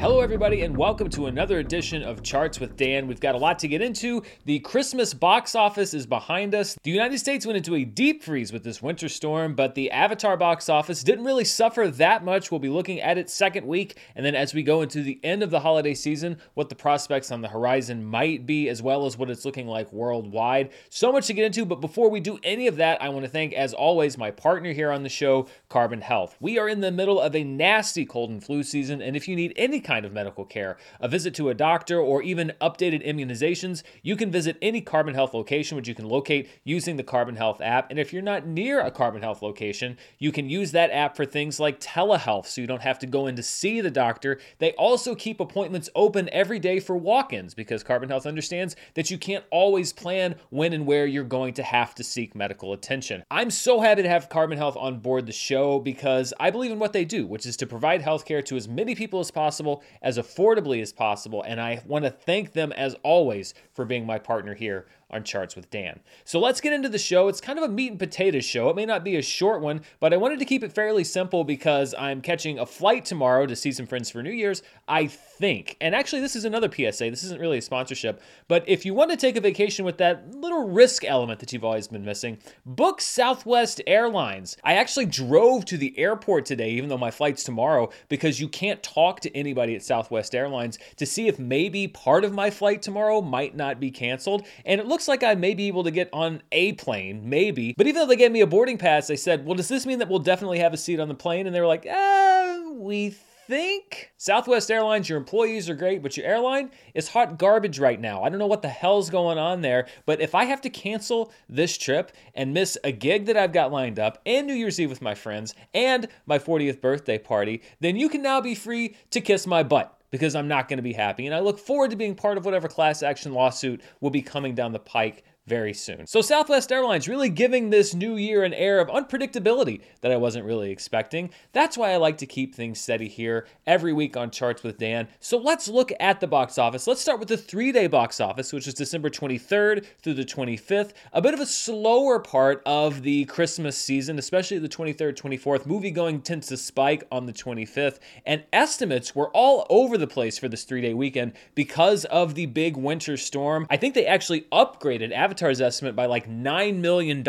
Hello, everybody, and welcome to another edition of Charts with Dan. We've got a lot to get into. The Christmas box office is behind us. The United States went into a deep freeze with this winter storm, but the Avatar box office didn't really suffer that much. We'll be looking at its second week, and then as we go into the end of the holiday season, what the prospects on the horizon might be, as well as what it's looking like worldwide. So much to get into, but before we do any of that, I want to thank, as always, my partner here on the show, Carbon Health. We are in the middle of a nasty cold and flu season, and if you need any kind of medical care, a visit to a doctor, or even updated immunizations, you can visit any Carbon Health location, which you can locate using the Carbon Health app. And if you're not near a Carbon Health location, you can use that app for things like telehealth, so you don't have to go in to see the doctor. They also keep appointments open every day for walk ins because Carbon Health understands that you can't always plan when and where you're going to have to seek medical attention. I'm so happy to have Carbon Health on board the show because I believe in what they do, which is to provide healthcare to as many people as possible as affordably as possible. And I want to thank them as always for being my partner here on Charts with Dan. So let's get into the show. It's kind of a meat and potatoes show. It may not be a short one, but I wanted to keep it fairly simple because I'm catching a flight tomorrow to see some friends for New Year's, I think. And actually, this is another PSA. This isn't really a sponsorship, but if you want to take a vacation with that little risk element that you've always been missing, book Southwest Airlines. I actually drove to the airport today, even though my flight's tomorrow, because you can't talk to anybody at Southwest Airlines to see if maybe part of my flight tomorrow might not be canceled. And it looks like I may be able to get on a plane, maybe. But even though they gave me a boarding pass, they said, well, does this mean that we'll definitely have a seat on the plane? And they were like, eh, we think Southwest Airlines, your employees are great, but your airline is hot garbage right now. I don't know what the hell's going on there, but if I have to cancel this trip and miss a gig that I've got lined up and New Year's Eve with my friends and my 40th birthday party, then you can now be free to kiss my butt because I'm not going to be happy. And I look forward to being part of whatever class action lawsuit will be coming down the pike very soon. So, Southwest Airlines really giving this new year an air of unpredictability that I wasn't really expecting. That's why I like to keep things steady here every week on Charts with Dan. So, let's look at the box office. Let's start with the three day box office, which is December 23rd through the 25th. A bit of a slower part of the Christmas season, especially the 23rd, 24th. Movie going tends to spike on the 25th, and estimates were all over the place for this three day weekend because of the big winter storm. I think they actually upgraded Estimate by like $9 million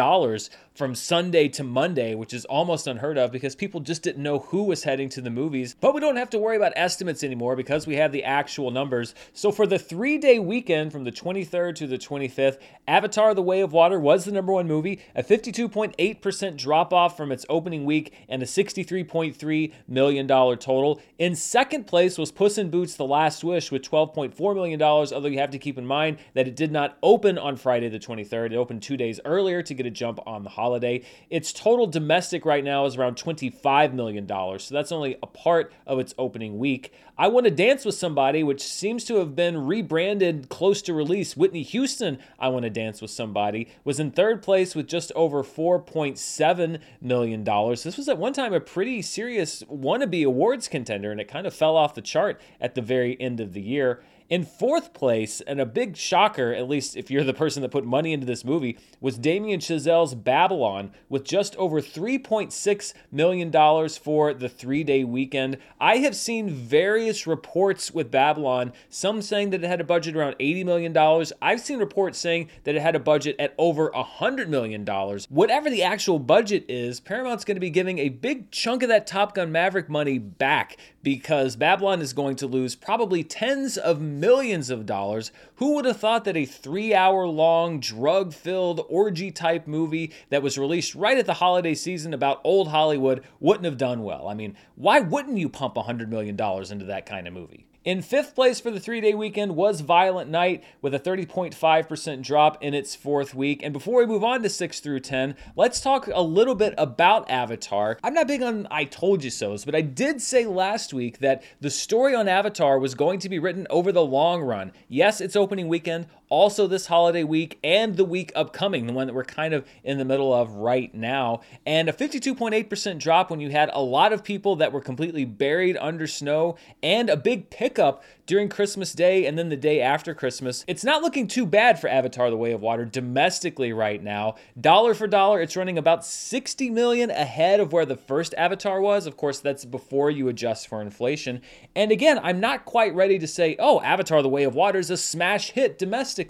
from Sunday to Monday, which is almost unheard of because people just didn't know who was heading to the movies. But we don't have to worry about estimates anymore because we have the actual numbers. So for the three day weekend from the 23rd to the 25th, Avatar The Way of Water was the number one movie, a 52.8% drop off from its opening week, and a $63.3 million total. In second place was Puss in Boots The Last Wish with $12.4 million, although you have to keep in mind that it did not open on Friday the 23rd. It opened two days earlier to get a jump on the holiday. Its total domestic right now is around $25 million, so that's only a part of its opening week. I Want to Dance with Somebody, which seems to have been rebranded close to release. Whitney Houston, I Want to Dance with Somebody, was in third place with just over $4.7 million. This was at one time a pretty serious wannabe awards contender, and it kind of fell off the chart at the very end of the year. In fourth place, and a big shocker, at least if you're the person that put money into this movie, was Damien Chazelle's Babylon with just over $3.6 million for the three day weekend. I have seen various reports with Babylon, some saying that it had a budget around $80 million. I've seen reports saying that it had a budget at over $100 million. Whatever the actual budget is, Paramount's going to be giving a big chunk of that Top Gun Maverick money back because Babylon is going to lose probably tens of millions of dollars. Who would have thought that a three hour long, drug filled, orgy type movie that was released right at the holiday season about old Hollywood wouldn't have done well? I mean, why wouldn't you pump $100 million into that kind of movie? In fifth place for the three day weekend was Violent Night with a 30.5% drop in its fourth week. And before we move on to six through 10, let's talk a little bit about Avatar. I'm not big on I told you so's, but I did say last week that the story on Avatar was going to be written over the long run. Yes, it's opening weekend, also this holiday week and the week upcoming, the one that we're kind of in the middle of right now. And a 52.8% drop when you had a lot of people that were completely buried under snow and a big pickup during Christmas Day and then the day after Christmas. It's not looking too bad for Avatar The Way of Water domestically right now. Dollar for dollar, it's running about 60 million ahead of where the first Avatar was. Of course, that's before you adjust for inflation. And again, I'm not quite ready to say, oh, Avatar The Way of Water is a smash hit domestically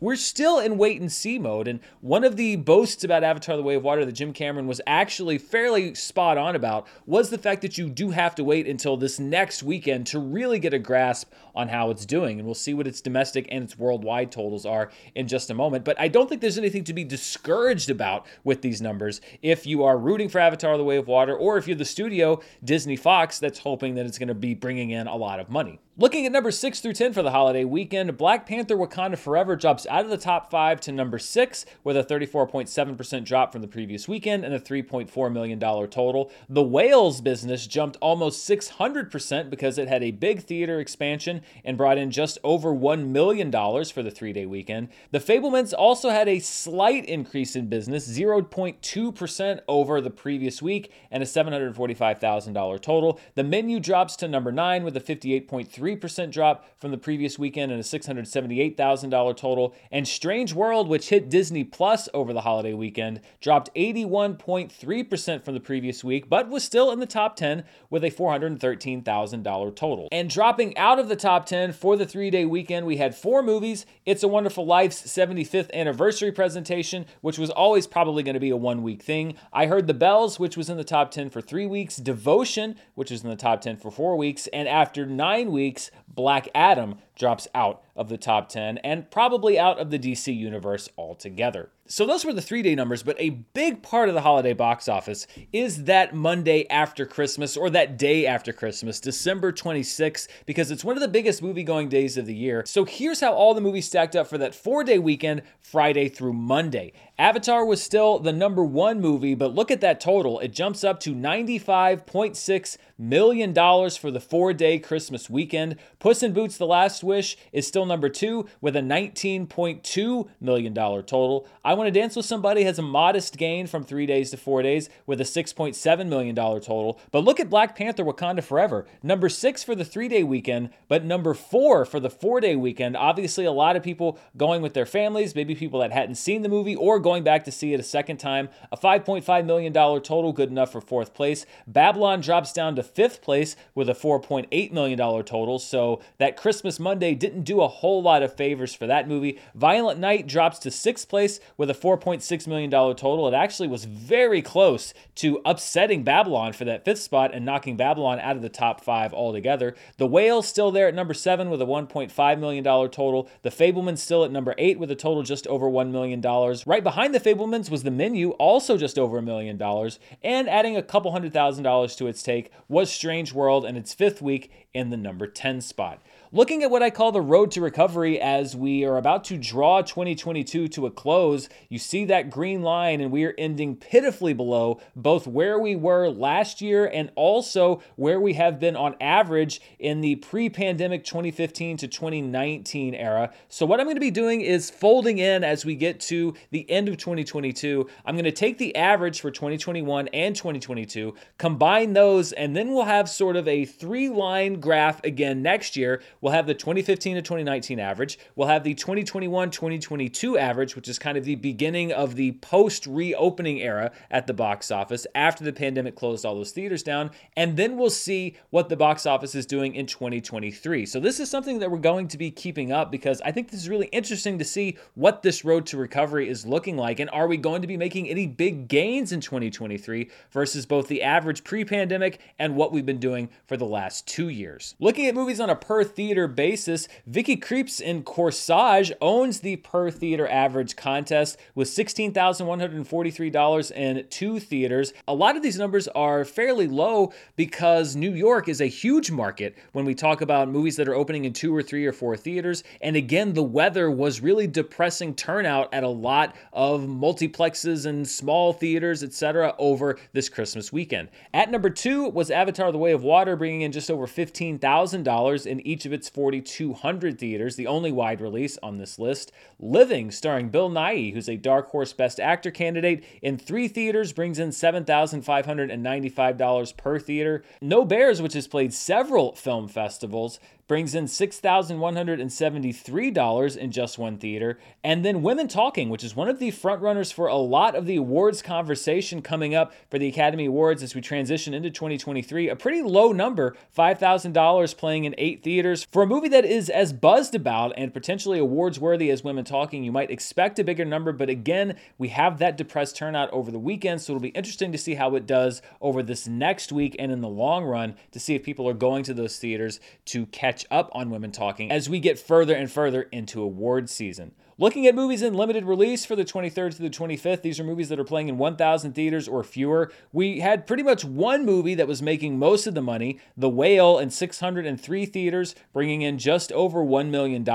we're still in wait and see mode. And one of the boasts about Avatar The Way of Water that Jim Cameron was actually fairly spot on about was the fact that you do have to wait until this next weekend to really get a grasp on how it's doing. And we'll see what its domestic and its worldwide totals are in just a moment. But I don't think there's anything to be discouraged about with these numbers if you are rooting for Avatar The Way of Water or if you're the studio, Disney Fox, that's hoping that it's going to be bringing in a lot of money. Looking at number 6 through 10 for the holiday weekend, Black Panther Wakanda Forever drops out of the top 5 to number 6 with a 34.7% drop from the previous weekend and a $3.4 million total. The Whales business jumped almost 600% because it had a big theater expansion and brought in just over $1 million for the three day weekend. The Fabelmans also had a slight increase in business, 0.2% over the previous week, and a $745,000 total. The menu drops to number 9 with a 58.3 3% drop from the previous weekend and a $678,000 total. And Strange World, which hit Disney Plus over the holiday weekend, dropped 81.3% from the previous week, but was still in the top 10 with a $413,000 total. And dropping out of the top 10 for the three day weekend, we had four movies It's a Wonderful Life's 75th anniversary presentation, which was always probably going to be a one week thing. I Heard the Bells, which was in the top 10 for three weeks. Devotion, which was in the top 10 for four weeks. And after nine weeks, Black Adam drops out of the top 10 and probably out of the DC universe altogether. So those were the three day numbers, but a big part of the holiday box office is that Monday after Christmas or that day after Christmas, December 26th, because it's one of the biggest movie going days of the year. So here's how all the movies stacked up for that four day weekend, Friday through Monday. Avatar was still the number one movie, but look at that total. It jumps up to $95.6 million for the four day Christmas weekend. Puss in Boots The Last Wish is still number two with a $19.2 million total. I Want to Dance with Somebody has a modest gain from three days to four days with a $6.7 million total. But look at Black Panther Wakanda Forever, number six for the three day weekend, but number four for the four day weekend. Obviously, a lot of people going with their families, maybe people that hadn't seen the movie or going back to see it a second time. A $5.5 million total, good enough for fourth place. Babylon drops down to fifth place with a $4.8 million total. So that Christmas Monday didn't do a whole lot of favors for that movie. Violent Night drops to sixth place with a $4.6 million total. It actually was very close to upsetting Babylon for that fifth spot and knocking Babylon out of the top five altogether. The Whale still there at number seven with a $1.5 million total. The Fabelmans still at number eight with a total just over $1 million. Right behind the Fabelmans was the menu, also just over a million dollars. And adding a couple hundred thousand dollars to its take was Strange World in its fifth week in the number 10 spot. Looking at what I call the road to recovery as we are about to draw 2022 to a close, you see that green line, and we are ending pitifully below both where we were last year and also where we have been on average in the pre pandemic 2015 to 2019 era. So, what I'm going to be doing is folding in as we get to the end of 2022. I'm going to take the average for 2021 and 2022, combine those, and then we'll have sort of a three line graph again next year. We'll have the 2015 to 2019 average, we'll have the 2021 2022 average, which is kind of the beginning of the post reopening era at the box office after the pandemic closed all those theaters down, and then we'll see what the box office is doing in 2023. So, this is something that we're going to be keeping up because I think this is really interesting to see what this road to recovery is looking like. And are we going to be making any big gains in 2023 versus both the average pre pandemic and what we've been doing for the last two years? Looking at movies on a per theater basis, Vicky Krieps in Corsage owns the per theater average contest with $16,143 in two theaters. A lot of these numbers are fairly low because New York is a huge market when we talk about movies that are opening in two or three or four theaters. And again, the weather was really depressing turnout at a lot of multiplexes and small theaters, etc., over this Christmas weekend. At number two was Avatar The Way of Water, bringing in just over $15,000 in each of its 4,200 theaters, the only wide release on this list. Living, starring Bill Nighy, who's a Dark Horse Best Actor candidate, in three theaters brings in $7,595 per theater. No Bears, which has played several film festivals, brings in $6,173 in just one theater. And then Women Talking, which is one of the frontrunners for a lot of the awards conversation coming up for the Academy Awards as we transition into 2023. A pretty low number, $5,000 playing in eight theaters. For a movie that is as buzzed about and potentially awards worthy as Women Talking, you might expect a bigger number, but again, we have that depressed turnout over the weekend, so it'll be interesting to see how it does over this next week and in the long run to see if people are going to those theaters to catch catch up on Women Talking as we get further and further into award season. Looking at movies in limited release for the 23rd to the 25th, these are movies that are playing in 1,000 theaters or fewer. We had pretty much one movie that was making most of the money, The Whale, in 603 theaters, bringing in just over $1 million.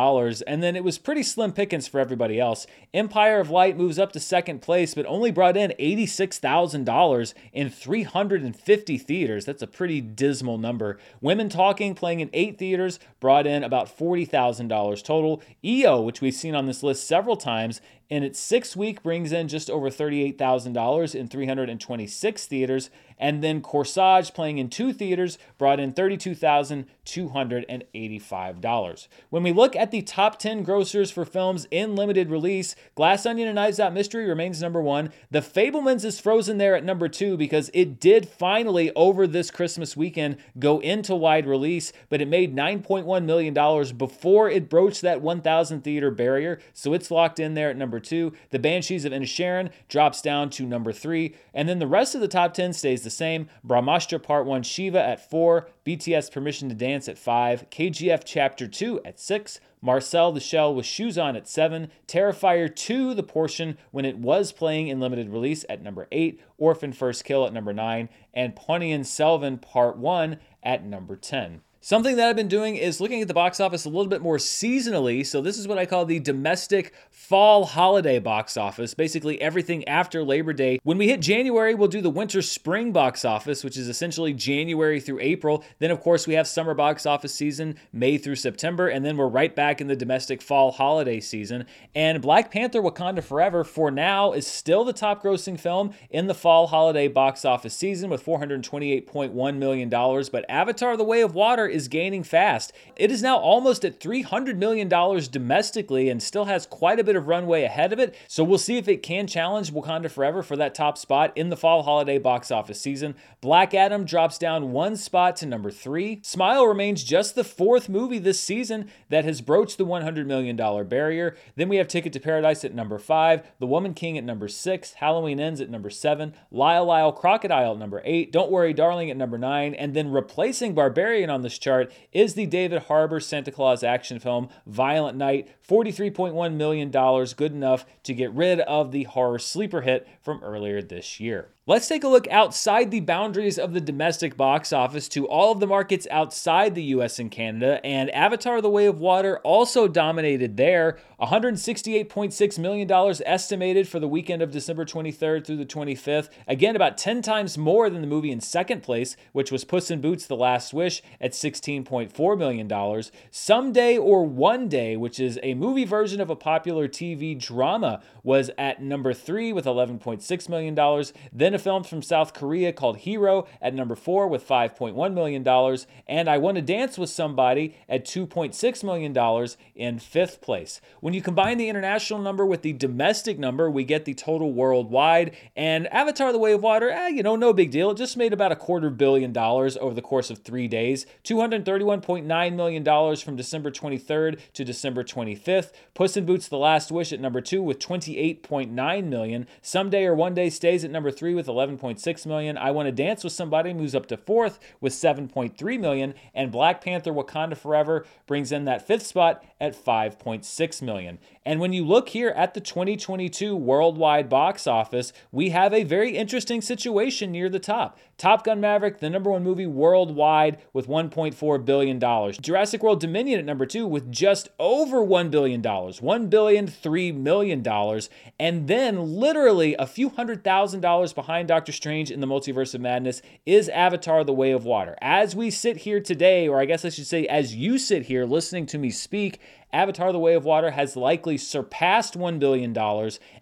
And then it was pretty slim pickings for everybody else. Empire of Light moves up to second place, but only brought in $86,000 in 350 theaters. That's a pretty dismal number. Women Talking, playing in eight theaters, brought in about $40,000 total. EO, which we've seen on this list several times, and its six week brings in just over $38,000 in 326 theaters. And then Corsage, playing in two theaters, brought in $32,285. When we look at the top 10 grossers for films in limited release, Glass Onion and Knives Out Mystery remains number one. The Fabelmans is frozen there at number two because it did finally, over this Christmas weekend, go into wide release, but it made $9.1 million before it broached that 1,000 theater barrier. So it's locked in there at number two. The Banshees of Inisherin drops down to number three. And then the rest of the top 10 stays the same. Brahmastra Part 1 Shiva at 4, BTS Permission to Dance at 5, KGF Chapter 2 at 6, Marcel the Shell with Shoes On at 7, Terrifier 2, the portion when it was playing in limited release at number 8, Orphan First Kill at number 9, and Ponniyin Selvan Part 1 at number 10. Something that I've been doing is looking at the box office a little bit more seasonally. So, this is what I call the domestic fall holiday box office, basically everything after Labor Day. When we hit January, we'll do the winter spring box office, which is essentially January through April. Then, of course, we have summer box office season, May through September, and then we're right back in the domestic fall holiday season. And Black Panther Wakanda Forever, for now, is still the top grossing film in the fall holiday box office season with $428.1 million. But Avatar The Way of Water is gaining fast. It is now almost at $300 million domestically and still has quite a bit of runway ahead of it. So we'll see if it can challenge Wakanda Forever for that top spot in the fall holiday box office season. Black Adam drops down one spot to number three. Smile remains just the fourth movie this season that has broached the $100 million barrier. Then we have Ticket to Paradise at number five, The Woman King at number six, Halloween Ends at number seven, Lyle Lyle Crocodile at number eight, Don't Worry Darling at number nine, and then replacing Barbarian on this chart is the David Harbour Santa Claus action film Violent Night. $43.1 million, good enough to get rid of the horror sleeper hit from earlier this year. Let's take a look outside the boundaries of the domestic box office to all of the markets outside the US and Canada, and Avatar The Way of Water also dominated there. $168.6 million estimated for the weekend of December 23rd through the 25th. Again, about 10 times more than the movie in second place, which was Puss in Boots The Last Wish at $16.4 million. Someday or One Day, which is a movie version of a popular TV drama, was at number three with $11.6 million. Then a film from South Korea called Hero at number four with $5.1 million. And I Want to Dance with Somebody at $2.6 million in fifth place. When you combine the international number with the domestic number, we get the total worldwide. And Avatar The Way of Water, eh, you know, no big deal. It just made about a quarter billion dollars over the course of three days. $231.9 million from December 23rd to December 25th. Puss in Boots The Last Wish at number two with 28.9 million. Someday or One Day stays at number three with with 11.6 million. I Want to Dance with Somebody moves up to fourth with 7.3 million, and Black Panther Wakanda Forever brings in that fifth spot at 5.6 million. And when you look here at the 2022 worldwide box office, we have a very interesting situation near the top. Top Gun Maverick, the number one movie worldwide with $1.4 billion. Jurassic World Dominion at number two with just over $1 billion, $1 billion, $3 million. And then literally a few hundred thousand dollars behind Doctor Strange in the Multiverse of Madness is Avatar The Way of Water. As we sit here today, or I guess I should say, as you sit here listening to me speak, Avatar The Way of Water has likely surpassed $1 billion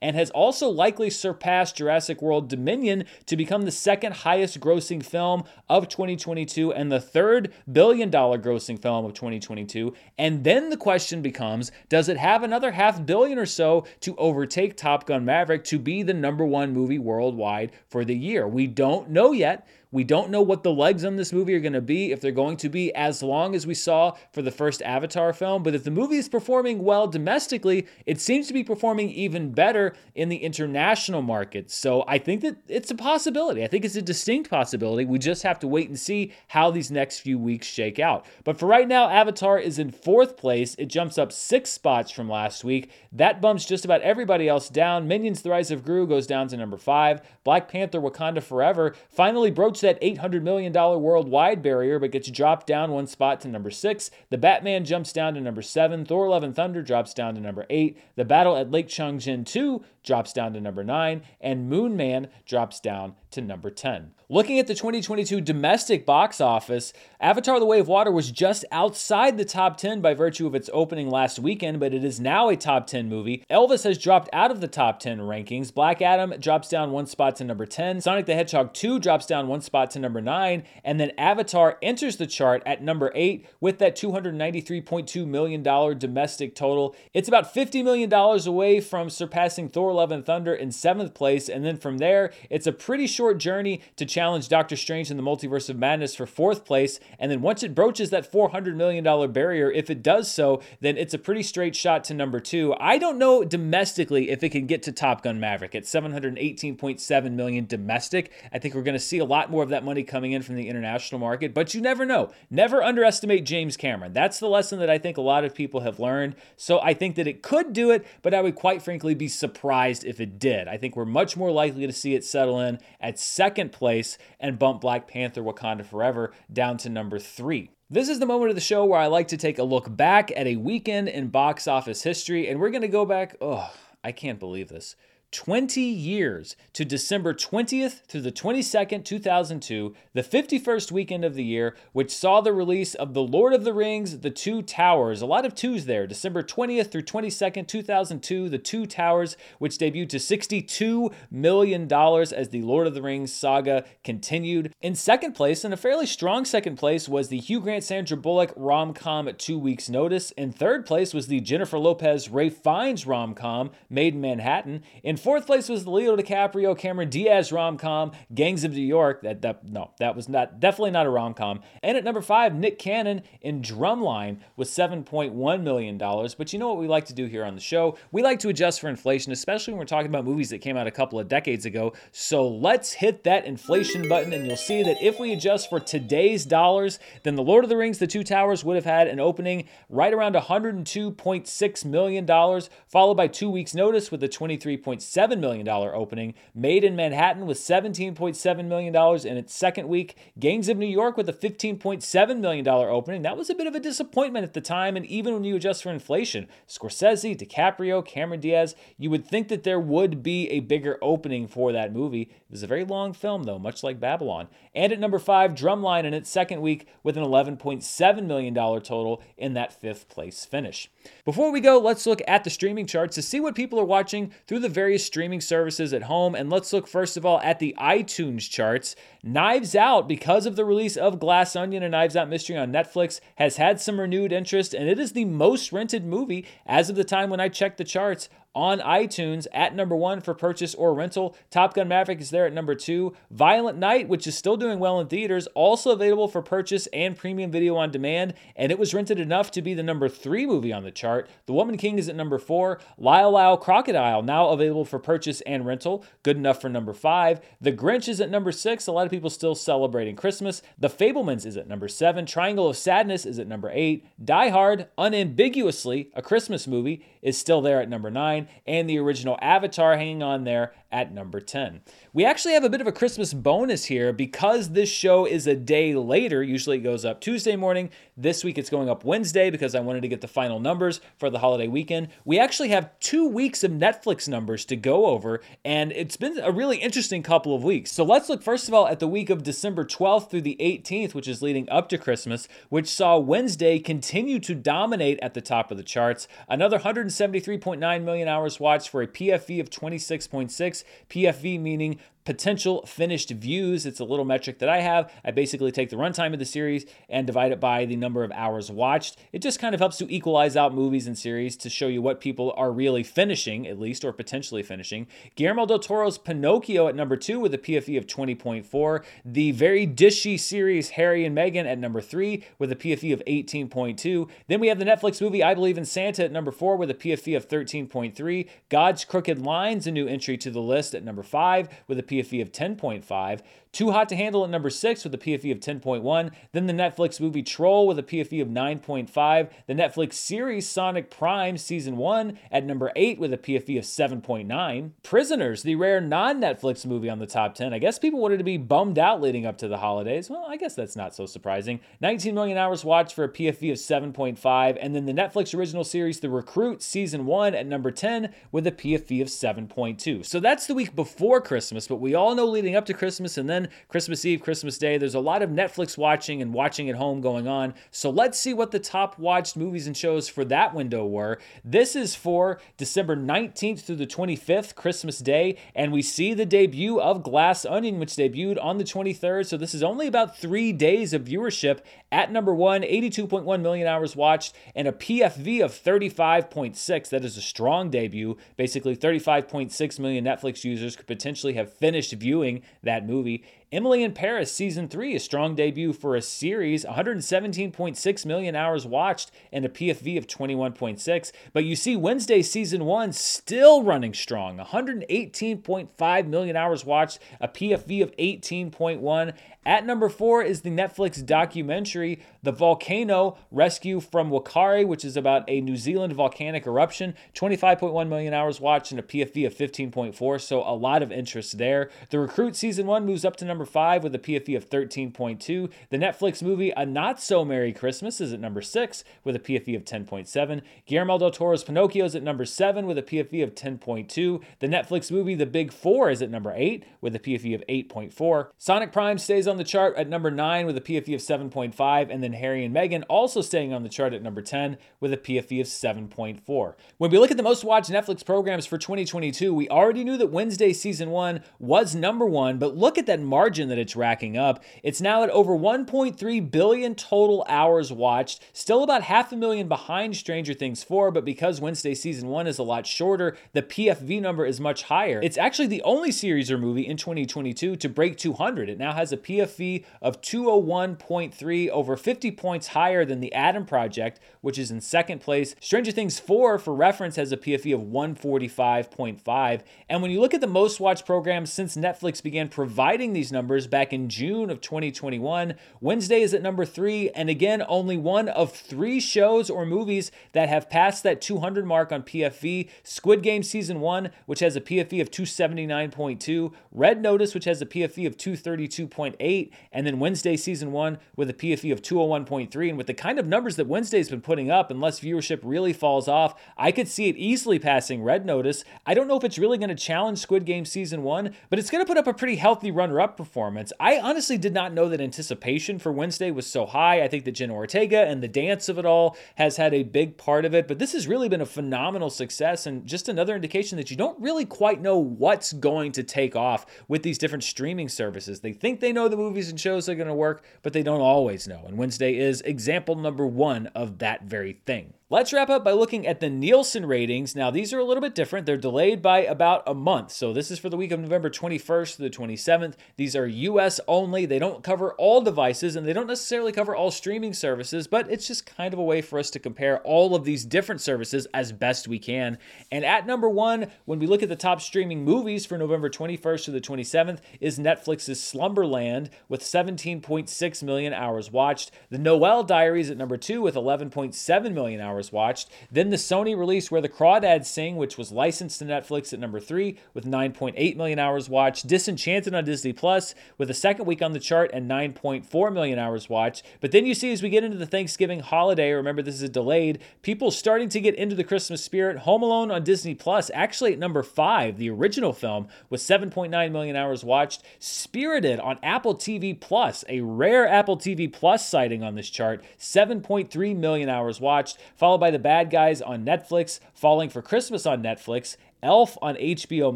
and has also likely surpassed Jurassic World Dominion to become the second highest grossing film of 2022 and the third billion dollar grossing film of 2022. And then the question becomes does it have another half billion or so to overtake Top Gun Maverick to be the number one movie worldwide for the year? We don't know yet. We don't know what the legs on this movie are going to be, if they're going to be as long as we saw for the first Avatar film. But if the movie is performing well domestically, it seems to be performing even better in the international markets. So I think that it's a possibility. I think it's a distinct possibility. We just have to wait and see how these next few weeks shake out. But for right now, Avatar is in fourth place. It jumps up six spots from last week. That bumps just about everybody else down. Minions The Rise of Gru goes down to number five. Black Panther Wakanda Forever finally broached that $800 million worldwide barrier, but gets dropped down one spot to number six. The Batman jumps down to number seven. Thor Love and Thunder drops down to number eight. The Battle at Lake Changjin 2 drops down to number nine. And Moon Man drops down to number 10. Looking at the 2022 domestic box office, Avatar The Way of Water was just outside the top 10 by virtue of its opening last weekend, but it is now a top 10 movie. Elvis has dropped out of the top 10 rankings. Black Adam drops down one spot to number 10. Sonic the Hedgehog 2 drops down one spot to number 9. And then Avatar enters the chart at number 8 with that $293.2 million domestic total. It's about $50 million away from surpassing Thor Love and Thunder in seventh place. And then from there, it's a pretty short journey to challenge challenge Doctor Strange in the Multiverse of Madness for fourth place. And then once it broaches that $400 million barrier, if it does so, then it's a pretty straight shot to number two. I don't know domestically if it can get to Top Gun Maverick at 718.7 million domestic. I think we're going to see a lot more of that money coming in from the international market, but you never know. Never underestimate James Cameron. That's the lesson that I think a lot of people have learned. So I think that it could do it, but I would quite frankly be surprised if it did. I think we're much more likely to see it settle in at second place and bump Black Panther Wakanda Forever down to number three. This is the moment of the show where I like to take a look back at a weekend in box office history, and we're going to go back. Oh, I can't believe this. 20 years to December 20th through the 22nd, 2002, the 51st weekend of the year, which saw the release of The Lord of the Rings, The Two Towers. A lot of twos there. December 20th through 22nd, 2002, The Two Towers, which debuted to $62 million as the Lord of the Rings saga continued. In second place, and a fairly strong second place, was the Hugh Grant Sandra Bullock rom com at Two Weeks Notice. In third place was the Jennifer Lopez Ralph Fiennes rom com Made in Manhattan. In fourth place was the Leo DiCaprio Cameron Diaz rom com Gangs of New York. That, that no, that was not definitely not a rom com. And at number five, Nick Cannon in Drumline with $7.1 million. But you know what we like to do here on the show? We like to adjust for inflation, especially when we're talking about movies that came out a couple of decades ago. So let's hit that inflation button, and you'll see that if we adjust for today's dollars, then The Lord of the Rings, The Two Towers would have had an opening right around $102.6 million, followed by two weeks' notice with a 23.6 $16.7 million opening. Made in Manhattan with $17.7 million in its second week. Gangs of New York with a $15.7 million opening. That was a bit of a disappointment at the time, and even when you adjust for inflation, Scorsese, DiCaprio, Cameron Diaz, you would think that there would be a bigger opening for that movie. It was a very long film, though, much like Babylon. And at number five, Drumline in its second week with an $11.7 million total in that fifth place finish. Before we go, let's look at the streaming charts to see what people are watching through the various streaming services at home. And let's look first of all at the iTunes charts. Knives Out, because of the release of Glass Onion and Knives Out Mystery on Netflix, has had some renewed interest, and it is the most rented movie as of the time when I checked the charts on iTunes at number one for purchase or rental. Top Gun Maverick is there at number two. Violent Night, which is still doing well in theaters, also available for purchase and premium video on demand, and it was rented enough to be the number three movie on the chart. The Woman King is at number four. Lyle Lyle Crocodile, now available for purchase and rental, good enough for number five. The Grinch is at number six. A lot of people still celebrating Christmas. The Fabelmans is at number seven. Triangle of Sadness is at number eight. Die Hard, unambiguously a Christmas movie, is still there at number nine, and the original Avatar hanging on there at number 10. We actually have a bit of a Christmas bonus here because this show is a day later. Usually it goes up Tuesday morning. This week it's going up Wednesday because I wanted to get the final numbers for the holiday weekend. We actually have two weeks of Netflix numbers to go over, and it's been a really interesting couple of weeks. So let's look first of all at the week of December 12th through the 18th, which is leading up to Christmas, which saw Wednesday continue to dominate at the top of the charts. Another 173.9 million hours watched for a PFV of 26.6. PFV meaning potential finished views. It's a little metric that I have. I basically take the runtime of the series and divide it by the number of hours watched. It just kind of helps to equalize out movies and series to show you what people are really finishing, at least, or potentially finishing. Guillermo del Toro's Pinocchio at number two with a PFV of 20.4. The very dishy series Harry and Meghan at number three with a PFV of 18.2. Then we have the Netflix movie I Believe in Santa at number four with a PFV of 13.3. God's Crooked Lines, a new entry to the list at number five with a PFV of 10.5. Too Hot to Handle at number 6 with a PFV of 10.1. Then the Netflix movie Troll with a PFV of 9.5. The Netflix series Sonic Prime Season 1 at number 8 with a PFV of 7.9. Prisoners, the rare non Netflix movie on the top 10. I guess people wanted to be bummed out leading up to the holidays. Well, I guess that's not so surprising. 19 million hours watched for a PFV of 7.5. And then the Netflix original series The Recruit Season 1 at number 10 with a PFV of 7.2. So that's the week before Christmas, but we all know leading up to Christmas and then Christmas Eve, Christmas Day. There's a lot of Netflix watching and watching at home going on. So let's see what the top watched movies and shows for that window were. This is for December 19th through the 25th, Christmas Day, and we see the debut of Glass Onion, which debuted on the 23rd. So this is only about three days of viewership at number one, 82.1 million hours watched, and a PFV of 35.6. That is a strong debut. Basically, 35.6 million Netflix users could potentially have finished viewing that movie. Emily in Paris season 3, a strong debut for a series, 117.6 million hours watched and a PFV of 21.6. But you see Wednesday season 1 still running strong, 118.5 million hours watched, a PFV of 18.1. At number 4 is the Netflix documentary The Volcano Rescue from Whakaari, which is about a New Zealand volcanic eruption, 25.1 million hours watched and a PFV of 15.4, so a lot of interest there. The Recruit season 1 moves up to number number five with a PFV of 13.2. The Netflix movie A Not So Merry Christmas is at number six with a PFV of 10.7. Guillermo del Toro's Pinocchio is at number seven with a PFV of 10.2. The Netflix movie The Big Four is at number eight with a PFV of 8.4. Sonic Prime stays on the chart at number nine with a PFV of 7.5. And then Harry and Meghan also staying on the chart at number 10 with a PFV of 7.4. When we look at the most watched Netflix programs for 2022, we already knew that Wednesday season one was number one, but look at that margin margin that it's racking up. It's now at over 1.3 billion total hours watched, still about half a million behind Stranger Things 4, but because Wednesday season 1 is a lot shorter, the PFV number is much higher. It's actually the only series or movie in 2022 to break 200. It now has a PFV of 201.3, over 50 points higher than The Adam Project, which is in second place. Stranger Things 4, for reference, has a PFV of 145.5. And when you look at the most watched programs since since Netflix began providing these numbers back in June of 2021. Wednesday is at number three, and again, only one of three shows or movies that have passed that 200 mark on PFV. Squid Game Season 1, which has a PFV of 279.2, Red Notice, which has a PFV of 232.8, and then Wednesday Season 1 with a PFV of 201.3. And with the kind of numbers that Wednesday's been putting up, unless viewership really falls off, I could see it easily passing Red Notice. I don't know if it's really going to challenge Squid Game Season 1, but it's going to put up a pretty healthy runner up performance. I honestly did not know that anticipation for Wednesday was so high. I think that Jenna Ortega and the dance of it all has had a big part of it, but this has really been a phenomenal success and just another indication that you don't really quite know what's going to take off with these different streaming services. They think they know the movies and shows are going to work, but they don't always know. And Wednesday is example number one of that very thing. Let's wrap up by looking at the Nielsen ratings. Now, these are a little bit different. They're delayed by about a month. So, this is for the week of November 21st to the 27th. These are US only. They don't cover all devices and they don't necessarily cover all streaming services, but it's just kind of a way for us to compare all of these different services as best we can. And at number one, when we look at the top streaming movies for November 21st to the 27th, is Netflix's Slumberland with 17.6 million hours watched. The Noel Diaries at number two with 11.7 million hours hours watched. Then the Sony release Where the Crawdads Sing, which was licensed to Netflix at number three with 9.8 million hours watched. Disenchanted on Disney Plus with a second week on the chart and 9.4 million hours watched. But then you see as we get into the Thanksgiving holiday, remember this is a delayed, people starting to get into the Christmas spirit. Home Alone on Disney Plus, actually at number five, the original film with 7.9 million hours watched. Spirited on Apple TV Plus, a rare Apple TV Plus sighting on this chart, 7.3 million hours watched, followed followed by The Bad Guys on Netflix, Falling for Christmas on Netflix, Elf on HBO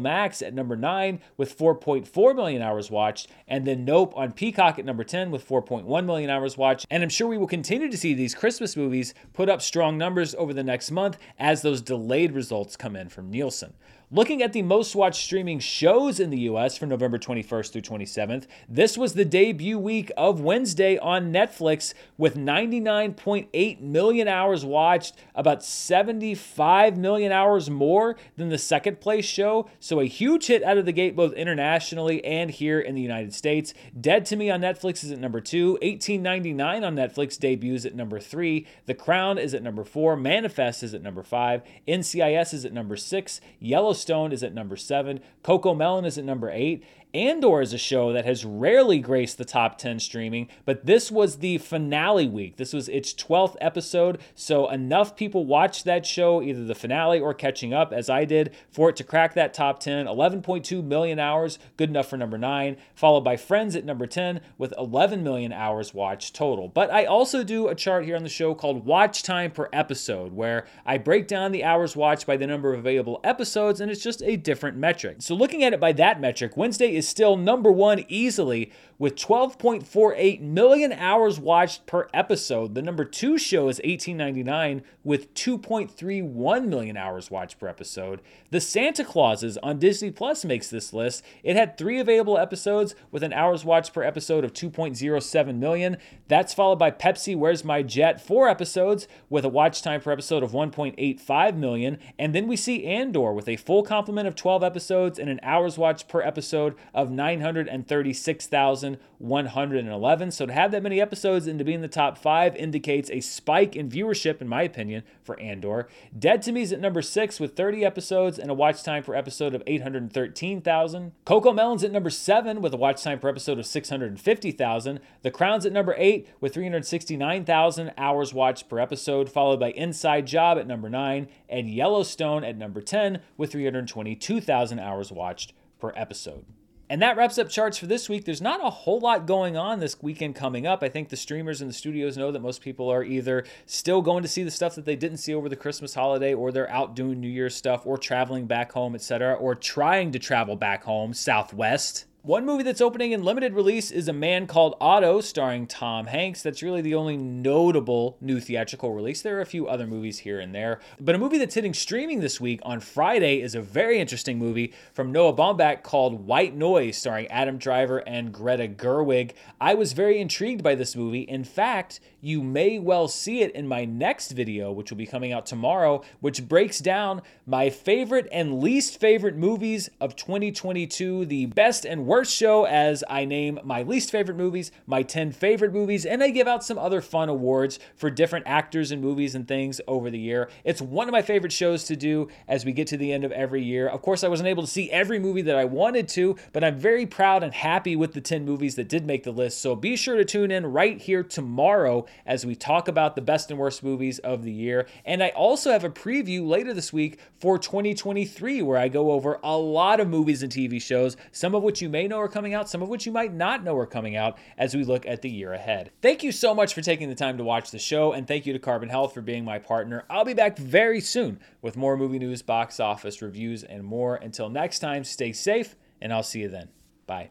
Max at number 9 with 4.4 million hours watched, and then Nope on Peacock at number 10 with 4.1 million hours watched. And I'm sure we will continue to see these Christmas movies put up strong numbers over the next month as those delayed results come in from Nielsen. Looking at the most watched streaming shows in the US from November 21st through 27th, this was the debut week of Wednesday on Netflix with 99.8 million hours watched, about 75 million hours more than the second place show. So a huge hit out of the gate, both internationally and here in the United States. Dead to Me on Netflix is at number two. 1899 on Netflix debuts at number three. The Crown is at number four. Manifest is at number five. NCIS is at number six. Yellowstone is at number seven. Cocomelon is at number eight. Andor is a show that has rarely graced the top 10 streaming, but this was the finale week. This was its 12th episode, so enough people watched that show, either the finale or catching up, as I did, for it to crack that top 10. 11.2 million hours, good enough for number 9, followed by Friends at number 10 with 11 million hours watched total. But I also do a chart here on the show called Watch Time per Episode, where I break down the hours watched by the number of available episodes, and it's just a different metric. So looking at it by that metric, Wednesday is still number one easily with 12.48 million hours watched per episode. The number two show is 1899 with 2.31 million hours watched per episode. The Santa Clauses on Disney Plus makes this list. It had three available episodes with an hours watched per episode of 2.07 million. That's followed by Pepsi Where's My Jet, four episodes with a watch time per episode of 1.85 million. And then we see Andor with a full complement of 12 episodes and an hours watched per episode of 936,111. So to have that many episodes and to be in the top five indicates a spike in viewership, in my opinion, for Andor. Dead to Me is at number six with 30 episodes and a watch time per episode of 813,000. Cocomelon's at number seven with a watch time per episode of 650,000. The Crown's at number eight with 369,000 hours watched per episode, followed by Inside Job at number nine and Yellowstone at number 10 with 322,000 hours watched per episode. And that wraps up charts for this week. There's not a whole lot going on this weekend coming up. I think the streamers and the studios know that most people are either still going to see the stuff that they didn't see over the Christmas holiday, or they're out doing New Year's stuff, or traveling back home, etc., or trying to travel back home, Southwest One movie that's opening in limited release is A Man Called Otto, starring Tom Hanks. That's really the only notable new theatrical release. There are a few other movies here and there. But a movie that's hitting streaming this week on Friday is a very interesting movie from Noah Baumbach called White Noise, starring Adam Driver and Greta Gerwig. I was very intrigued by this movie. In fact, you may well see it in my next video, which will be coming out tomorrow, which breaks down my favorite and least favorite movies of 2022, the best and worst show as I name my least favorite movies, my 10 favorite movies, and I give out some other fun awards for different actors and movies and things over the year. It's one of my favorite shows to do as we get to the end of every year. Of course, I wasn't able to see every movie that I wanted to, but I'm very proud and happy with the 10 movies that did make the list. So be sure to tune in right here tomorrow as we talk about the best and worst movies of the year. And I also have a preview later this week for 2023 where I go over a lot of movies and TV shows, some of which you may know are coming out, some of which you might not know are coming out as we look at the year ahead. Thank you so much for taking the time to watch the show, and thank you to Carbon Health for being my partner. I'll be back very soon with more movie news, box office reviews, and more. Until next time, stay safe, and I'll see you then. Bye.